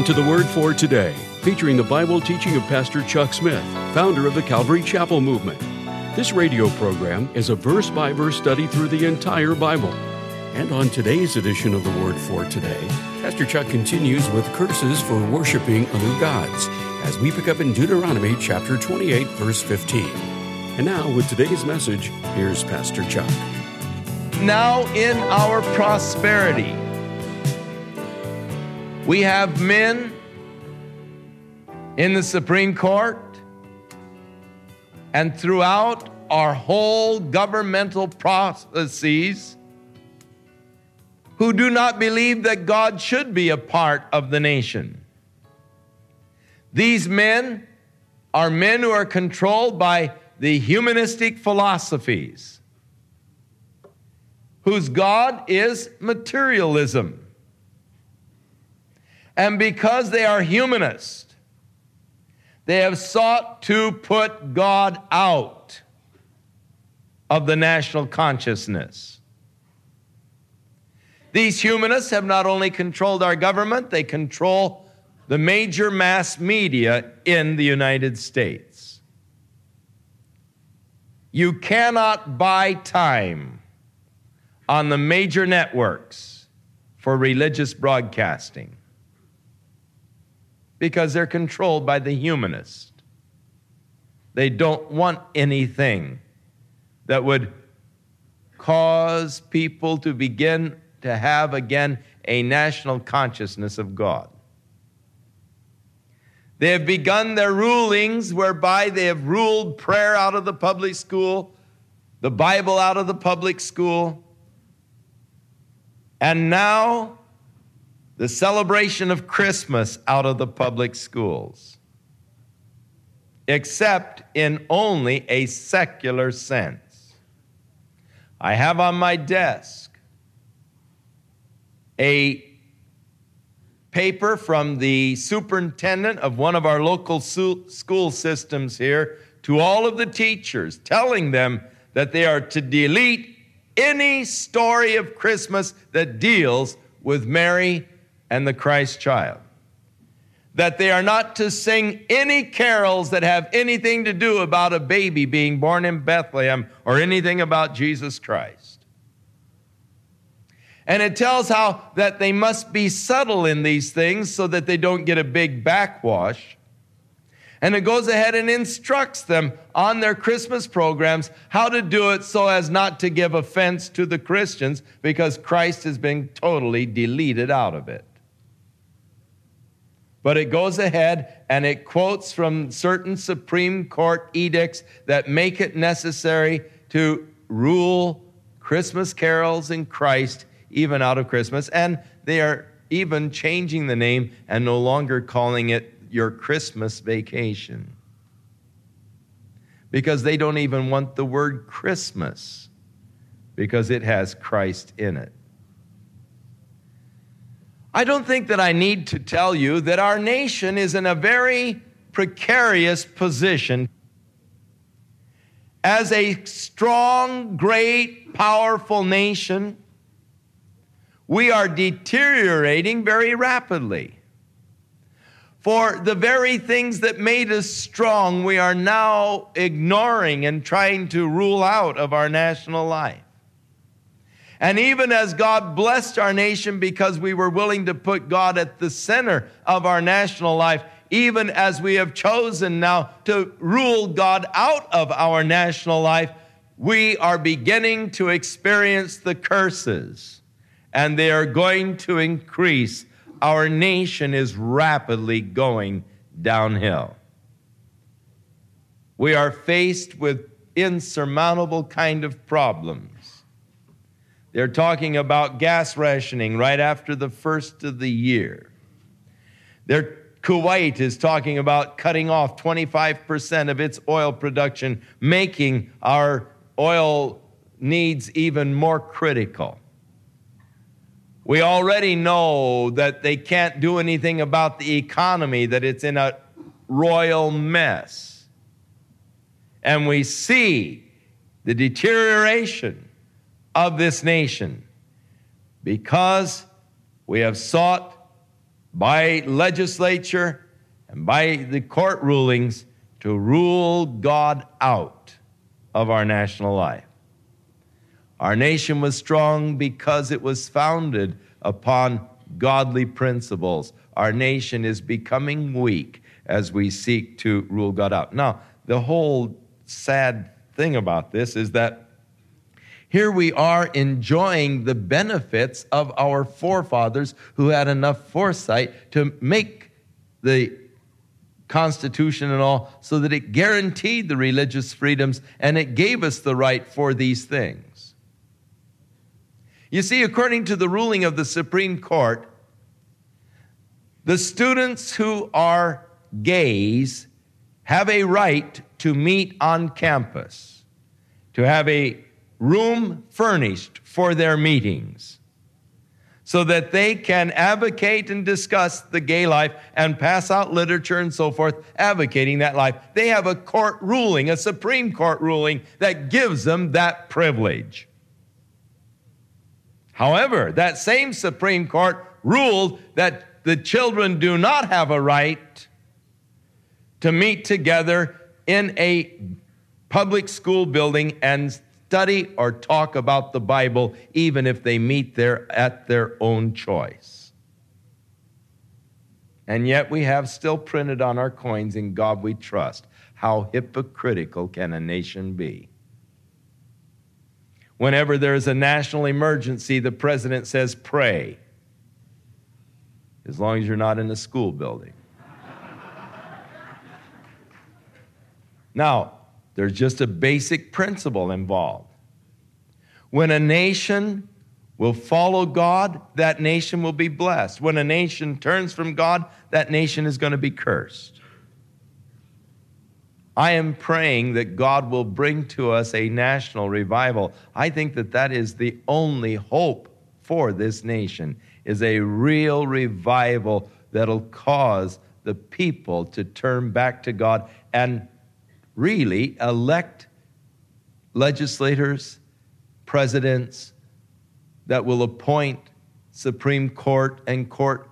Welcome to the Word for Today, featuring the Bible teaching of Pastor Chuck Smith, founder of the Calvary Chapel Movement. This radio program is a verse by verse study through the entire Bible. And on today's edition of the Word for Today, Pastor Chuck continues with curses for worshiping other gods as we pick up in Deuteronomy chapter 28, verse 15. And now, with today's message, here's Pastor Chuck. Now, in our prosperity, we have men in the Supreme Court and throughout our whole governmental processes who do not believe that God should be a part of the nation. These men are men who are controlled by the humanistic philosophies, whose God is materialism. And because they are humanist, they have sought to put God out of the national consciousness. These humanists have not only controlled our government, they control the major mass media in the United States. You cannot buy time on the major networks for religious broadcasting because they're controlled by the humanist. They don't want anything that would cause people to begin to have again a national consciousness of God. They have begun their rulings whereby they have ruled prayer out of the public school, the Bible out of the public school, and now the celebration of Christmas out of the public schools, except in only a secular sense. I have on my desk a paper from the superintendent of one of our local school systems here to all of the teachers, telling them that they are to delete any story of Christmas that deals with Mary and the Christ child. That they are not to sing any carols that have anything to do about a baby being born in Bethlehem or anything about Jesus Christ. And it tells how that they must be subtle in these things so that they don't get a big backwash. And it goes ahead and instructs them on their Christmas programs how to do it so as not to give offense to the Christians because Christ has been totally deleted out of it. But it goes ahead and it quotes from certain Supreme Court edicts that make it necessary to rule Christmas carols in Christ even out of Christmas. And they are even changing the name and no longer calling it your Christmas vacation. Because they don't even want the word Christmas because it has Christ in it. I don't think that I need to tell you that our nation is in a very precarious position. As a strong, great, powerful nation, we are deteriorating very rapidly. For the very things that made us strong, we are now ignoring and trying to rule out of our national life. And even as God blessed our nation because we were willing to put God at the center of our national life, even as we have chosen now to rule God out of our national life, we are beginning to experience the curses, and they are going to increase. Our nation is rapidly going downhill. We are faced with insurmountable kind of problems they're talking about gas rationing right after the first of the year. They're, Kuwait is talking about cutting off 25% of its oil production, making our oil needs even more critical. We already know that they can't do anything about the economy, that it's in a royal mess. And we see the deterioration of this nation because we have sought by legislature and by the court rulings to rule God out of our national life. Our nation was strong because it was founded upon godly principles. Our nation is becoming weak as we seek to rule God out. Now, the whole sad thing about this is that here we are enjoying the benefits of our forefathers who had enough foresight to make the Constitution and all so that it guaranteed the religious freedoms and it gave us the right for these things. You see, according to the ruling of the Supreme Court, the students who are gays have a right to meet on campus, to have a room furnished for their meetings so that they can advocate and discuss the gay life and pass out literature and so forth advocating that life. They have a court ruling, a Supreme Court ruling that gives them that privilege. However, that same Supreme Court ruled that the children do not have a right to meet together in a public school building and study or talk about the Bible, even if they meet there at their own choice. And yet we have still printed on our coins, In God we trust. How hypocritical can a nation be? Whenever there is a national emergency, the president says, pray, as long as you're not in a school building. now, there's just a basic principle involved. When a nation will follow God, that nation will be blessed. When a nation turns from God, that nation is going to be cursed. I am praying that God will bring to us a national revival. I think that that is the only hope for this nation is a real revival that'll cause the people to turn back to God and really elect legislators, presidents that will appoint Supreme Court and court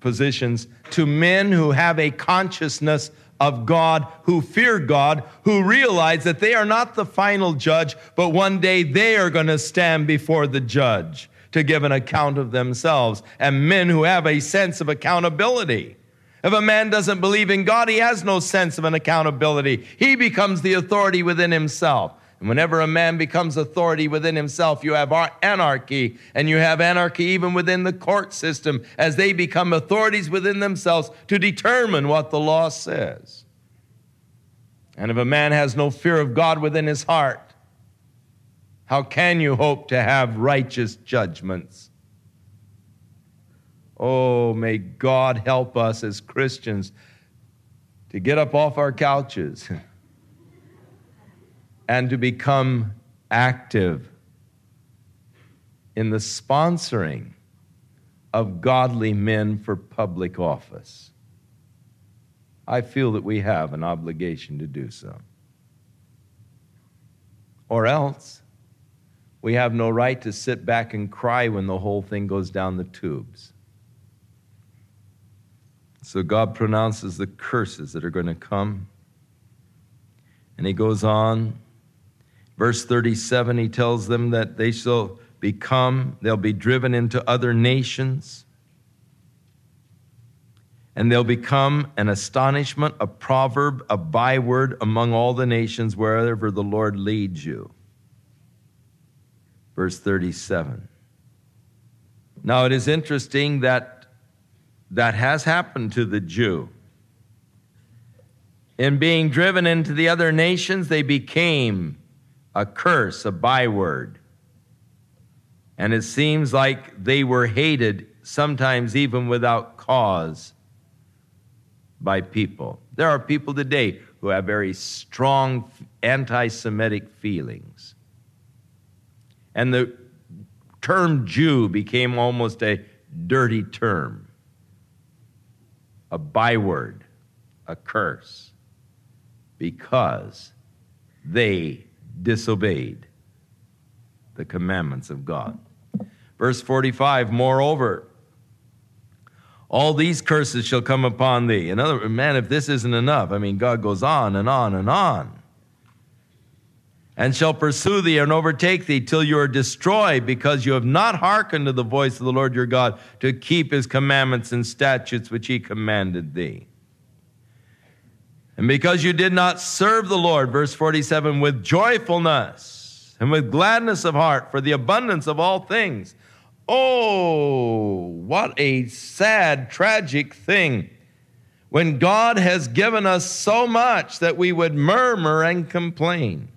positions to men who have a consciousness of God, who fear God, who realize that they are not the final judge, but one day they are going to stand before the judge to give an account of themselves, and men who have a sense of accountability. If a man doesn't believe in God, he has no sense of an accountability. He becomes the authority within himself. And whenever a man becomes authority within himself, you have anarchy, and you have anarchy even within the court system as they become authorities within themselves to determine what the law says. And if a man has no fear of God within his heart, how can you hope to have righteous judgments? Oh, may God help us as Christians to get up off our couches and to become active in the sponsoring of godly men for public office. I feel that we have an obligation to do so. Or else, we have no right to sit back and cry when the whole thing goes down the tubes. So God pronounces the curses that are going to come. And he goes on. Verse 37, he tells them that they shall become, they'll be driven into other nations. And they'll become an astonishment, a proverb, a byword among all the nations wherever the Lord leads you. Verse 37. Now it is interesting that that has happened to the Jew. In being driven into the other nations, they became a curse, a byword. And it seems like they were hated, sometimes even without cause, by people. There are people today who have very strong anti Semitic feelings. And the term Jew became almost a dirty term a byword, a curse, because they disobeyed the commandments of God. Verse 45 Moreover, all these curses shall come upon thee. In other words, man, if this isn't enough, I mean, God goes on and on and on. And shall pursue thee and overtake thee till you are destroyed, because you have not hearkened to the voice of the Lord your God to keep his commandments and statutes which he commanded thee. And because you did not serve the Lord, verse 47, with joyfulness and with gladness of heart for the abundance of all things, Oh, what a sad, tragic thing when God has given us so much that we would murmur and complain.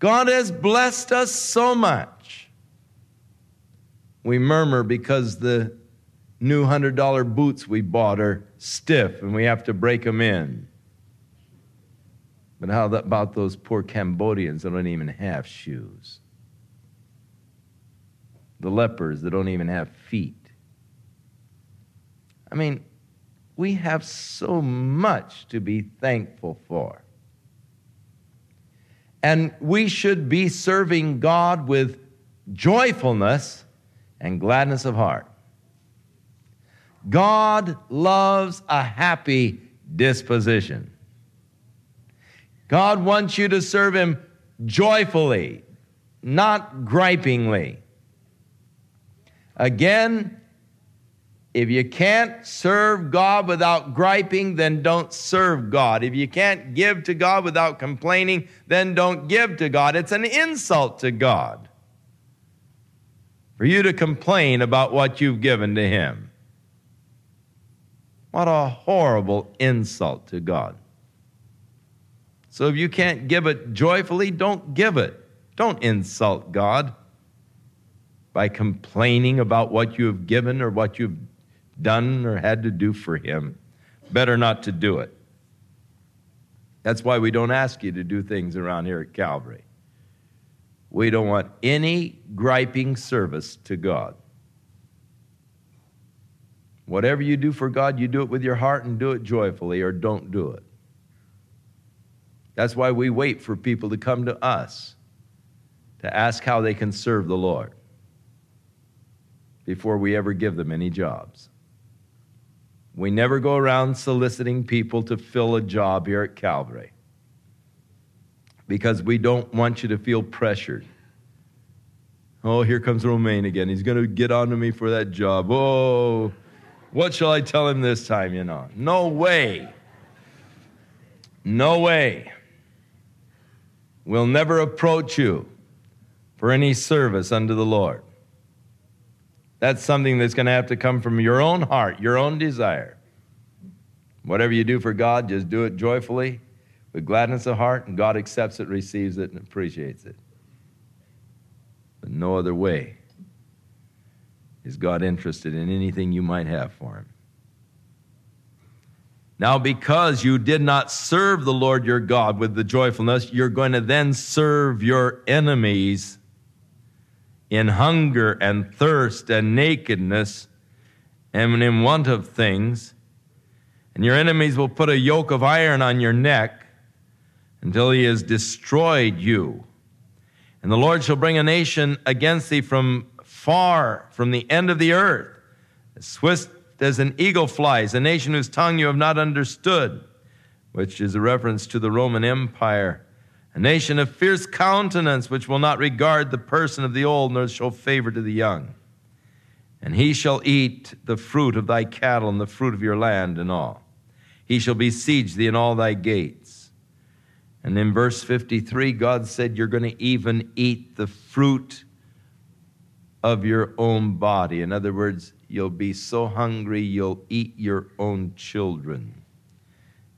God has blessed us so much. We murmur because the new $100 boots we bought are stiff and we have to break them in. But how about those poor Cambodians that don't even have shoes? the lepers that don't even have feet. I mean, we have so much to be thankful for. And we should be serving God with joyfulness and gladness of heart. God loves a happy disposition. God wants you to serve Him joyfully, not gripingly. Again, if you can't serve God without griping, then don't serve God. If you can't give to God without complaining, then don't give to God. It's an insult to God for you to complain about what you've given to Him. What a horrible insult to God. So if you can't give it joyfully, don't give it. Don't insult God by complaining about what you have given or what you've done or had to do for Him. Better not to do it. That's why we don't ask you to do things around here at Calvary. We don't want any griping service to God. Whatever you do for God, you do it with your heart and do it joyfully, or don't do it. That's why we wait for people to come to us to ask how they can serve the Lord before we ever give them any jobs. We never go around soliciting people to fill a job here at Calvary because we don't want you to feel pressured. Oh, here comes Romaine again. He's going to get onto me for that job. Oh, what shall I tell him this time, you know? No way. No way. We'll never approach you for any service unto the Lord. That's something that's going to have to come from your own heart, your own desire. Whatever you do for God, just do it joyfully, with gladness of heart, and God accepts it, receives it, and appreciates it. But no other way is God interested in anything you might have for Him. Now, because you did not serve the Lord your God with the joyfulness, you're going to then serve your enemies in hunger and thirst and nakedness and in want of things. And your enemies will put a yoke of iron on your neck until he has destroyed you. And the Lord shall bring a nation against thee from far, from the end of the earth, as swift as an eagle flies, a nation whose tongue you have not understood, which is a reference to the Roman Empire a nation of fierce countenance, which will not regard the person of the old, nor show favor to the young. And he shall eat the fruit of thy cattle and the fruit of your land and all. He shall besiege thee in all thy gates. And in verse 53, God said, You're going to even eat the fruit of your own body. In other words, you'll be so hungry, you'll eat your own children.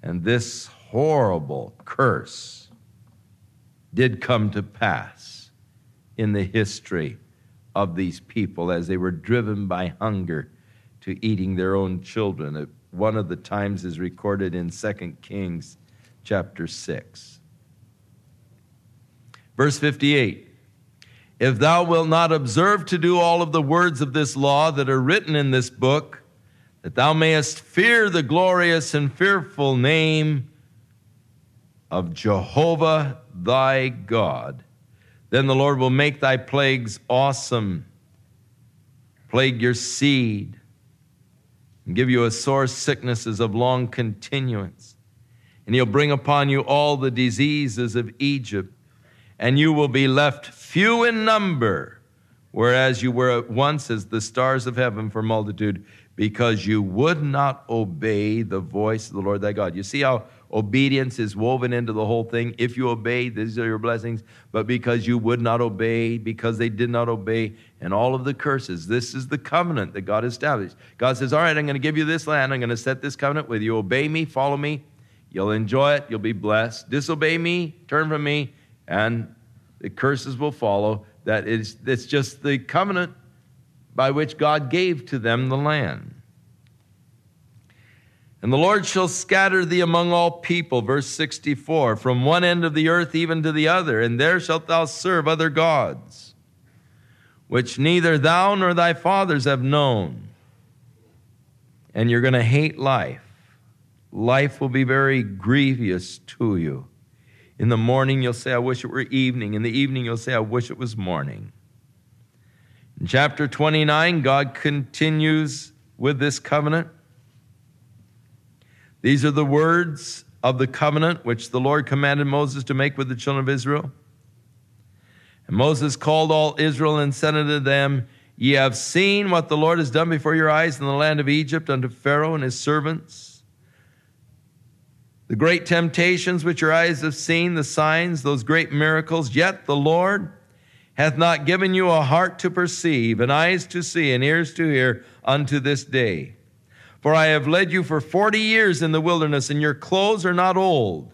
And this horrible curse did come to pass in the history of these people as they were driven by hunger to eating their own children. Uh, one of the times is recorded in 2 Kings chapter 6. Verse 58 If thou wilt not observe to do all of the words of this law that are written in this book, that thou mayest fear the glorious and fearful name of Jehovah thy God. Then the Lord will make thy plagues awesome plague your seed, and give you a sore sicknesses of long continuance. And he'll bring upon you all the diseases of Egypt, and you will be left few in number, whereas you were at once as the stars of heaven for multitude, because you would not obey the voice of the Lord thy God. You see how obedience is woven into the whole thing. If you obey, these are your blessings. But because you would not obey, because they did not obey, and all of the curses, this is the covenant that God established. God says, All right, I'm going to give you this land. I'm going to set this covenant with you. Obey me, follow me. You'll enjoy it. You'll be blessed. Disobey me, turn from me, and the curses will follow. That is, it's just the covenant by which God gave to them the land. And the Lord shall scatter thee among all people, verse 64, from one end of the earth even to the other, and there shalt thou serve other gods, which neither thou nor thy fathers have known. And you're going to hate life. Life will be very grievous to you. In the morning, you'll say, I wish it were evening. In the evening, you'll say, I wish it was morning. In chapter 29, God continues with this covenant. These are the words of the covenant which the Lord commanded Moses to make with the children of Israel. And Moses called all Israel and said unto them, Ye have seen what the Lord has done before your eyes in the land of Egypt unto Pharaoh and his servants. The great temptations which your eyes have seen, the signs, those great miracles, yet the Lord hath not given you a heart to perceive, and eyes to see, and ears to hear unto this day. For I have led you for forty years in the wilderness, and your clothes are not old,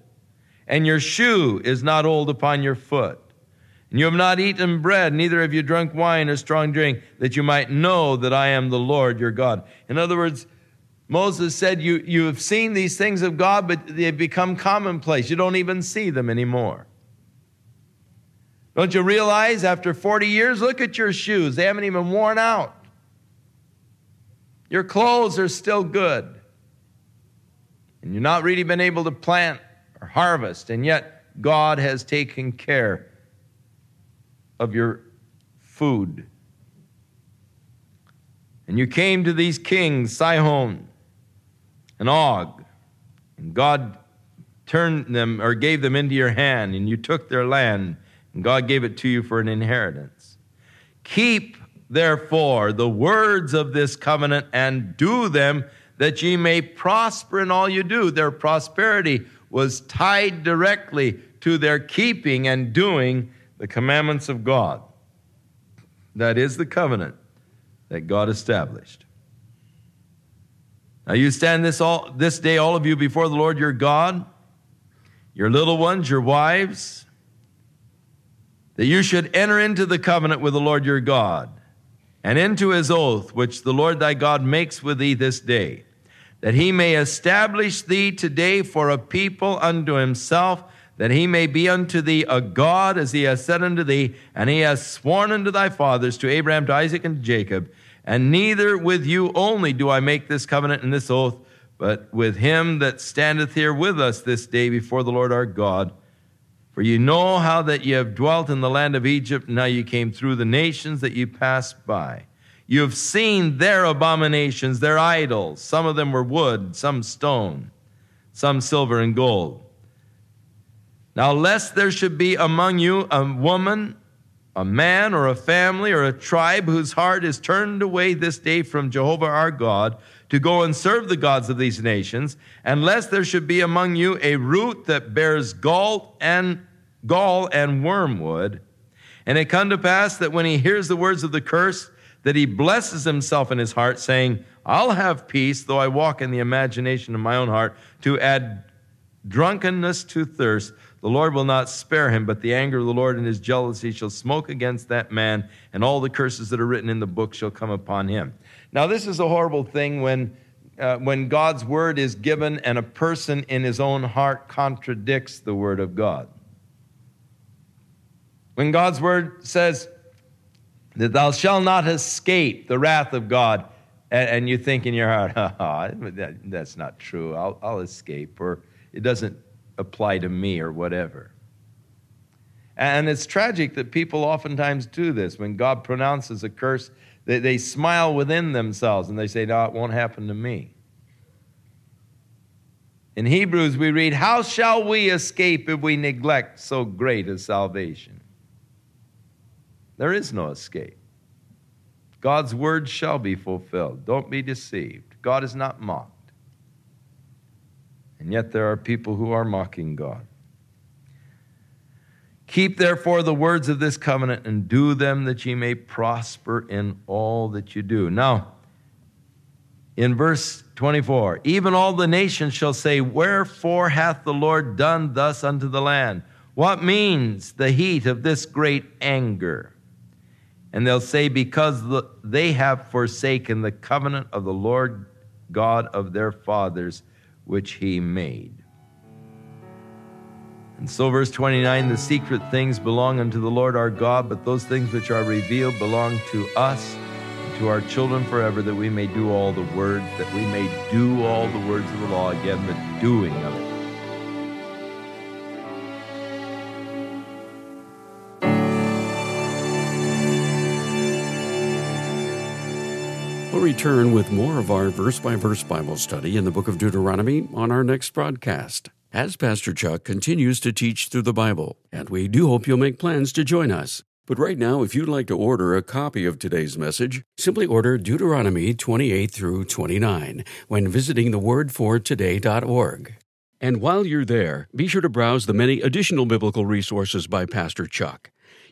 and your shoe is not old upon your foot. And you have not eaten bread, neither have you drunk wine or strong drink, that you might know that I am the Lord your God. In other words, Moses said, you, you have seen these things of God, but they've become commonplace. You don't even see them anymore. Don't you realize after 40 years, look at your shoes. They haven't even worn out. Your clothes are still good. And you've not really been able to plant or harvest, and yet God has taken care of your food. And you came to these kings, Sihon and Og, and God turned them or gave them into your hand, and you took their land, and God gave it to you for an inheritance. Keep therefore the words of this covenant and do them that ye may prosper in all you do. Their prosperity was tied directly to their keeping and doing the commandments of God. That is the covenant that God established. Now you stand this all this day, all of you, before the Lord your God, your little ones, your wives, that you should enter into the covenant with the Lord your God and into his oath, which the Lord thy God makes with thee this day, that he may establish thee today for a people unto himself, that he may be unto thee a God, as he has said unto thee, and he has sworn unto thy fathers, to Abraham, to Isaac, and to Jacob. And neither with you only do I make this covenant and this oath, but with him that standeth here with us this day before the Lord our God for you know how that you have dwelt in the land of Egypt, and now you came through the nations that you passed by. You have seen their abominations, their idols. Some of them were wood, some stone, some silver and gold. Now, lest there should be among you a woman, a man, or a family, or a tribe whose heart is turned away this day from Jehovah our God to go and serve the gods of these nations, and lest there should be among you a root that bears gall and gall and wormwood. And it come to pass that when he hears the words of the curse, that he blesses himself in his heart, saying, I'll have peace, though I walk in the imagination of my own heart, to add drunkenness to thirst. The Lord will not spare him, but the anger of the Lord and his jealousy shall smoke against that man, and all the curses that are written in the book shall come upon him. Now, this is a horrible thing when, uh, when God's word is given and a person in his own heart contradicts the word of God. When God's word says that thou shalt not escape the wrath of God, and, and you think in your heart, oh, that, that's not true, I'll, I'll escape, or it doesn't apply to me, or whatever. And it's tragic that people oftentimes do this. When God pronounces a curse, They, they smile within themselves and they say, No, it won't happen to me. In Hebrews, we read, How shall we escape if we neglect so great a salvation? There is no escape. God's word shall be fulfilled. Don't be deceived. God is not mocked. And yet there are people who are mocking God. Keep therefore the words of this covenant and do them that ye may prosper in all that you do. Now, in verse 24, even all the nations shall say, Wherefore hath the Lord done thus unto the land? What means the heat of this great anger? And they'll say, Because they have forsaken the covenant of the Lord God of their fathers, which he made. And so, verse 29 the secret things belong unto the Lord our God, but those things which are revealed belong to us and to our children forever, that we may do all the words, that we may do all the words of the law, again, the doing of it. We'll return with more of our verse by verse Bible study in the book of Deuteronomy on our next broadcast as Pastor Chuck continues to teach through the Bible, and we do hope you'll make plans to join us. But right now, if you'd like to order a copy of today's message, simply order Deuteronomy 28 through 29 when visiting thewordfortoday.org. And while you're there, be sure to browse the many additional biblical resources by Pastor Chuck.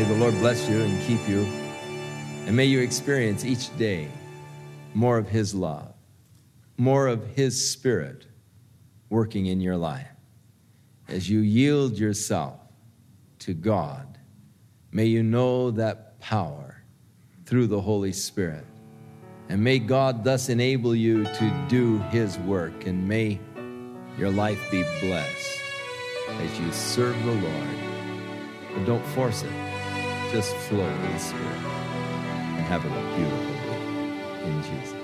May the Lord bless you and keep you, and may you experience each day more of His love, more of His Spirit working in your life. As you yield yourself to God, may you know that power through the Holy Spirit. And may God thus enable you to do His work, and may your life be blessed as you serve the Lord. But don't force it, just flow with the Spirit and have a beautiful day in Jesus.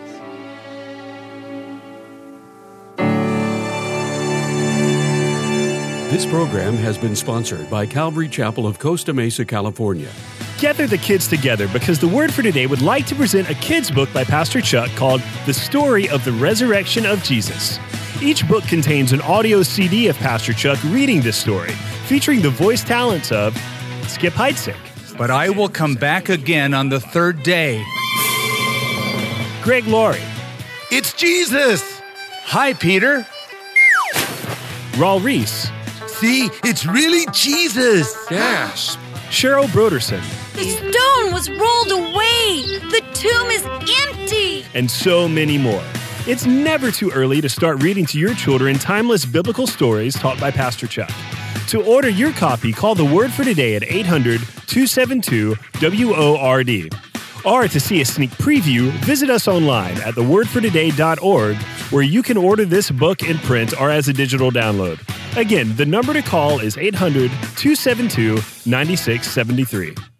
This program has been sponsored by Calvary Chapel of Costa Mesa, California. Gather the kids together because the Word for Today would like to present a kids' book by Pastor Chuck called The Story of the Resurrection of Jesus. Each book contains an audio CD of Pastor Chuck reading this story, featuring the voice talents of Skip Heitzig. But I will come back again on the third day. Greg Laurie. It's Jesus! Hi, Peter. Raul Ries. See, it's really Jesus! Gasp. Cheryl Brodersen. The stone was rolled away! The tomb is empty! And so many more. It's never too early to start reading to your children timeless biblical stories taught by Pastor Chuck. To order your copy, call the Word for Today at 800 272 WORD. Or to see a sneak preview, visit us online at thewordfortoday.org, where you can order this book in print or as a digital download. Again, the number to call is 800 272 9673.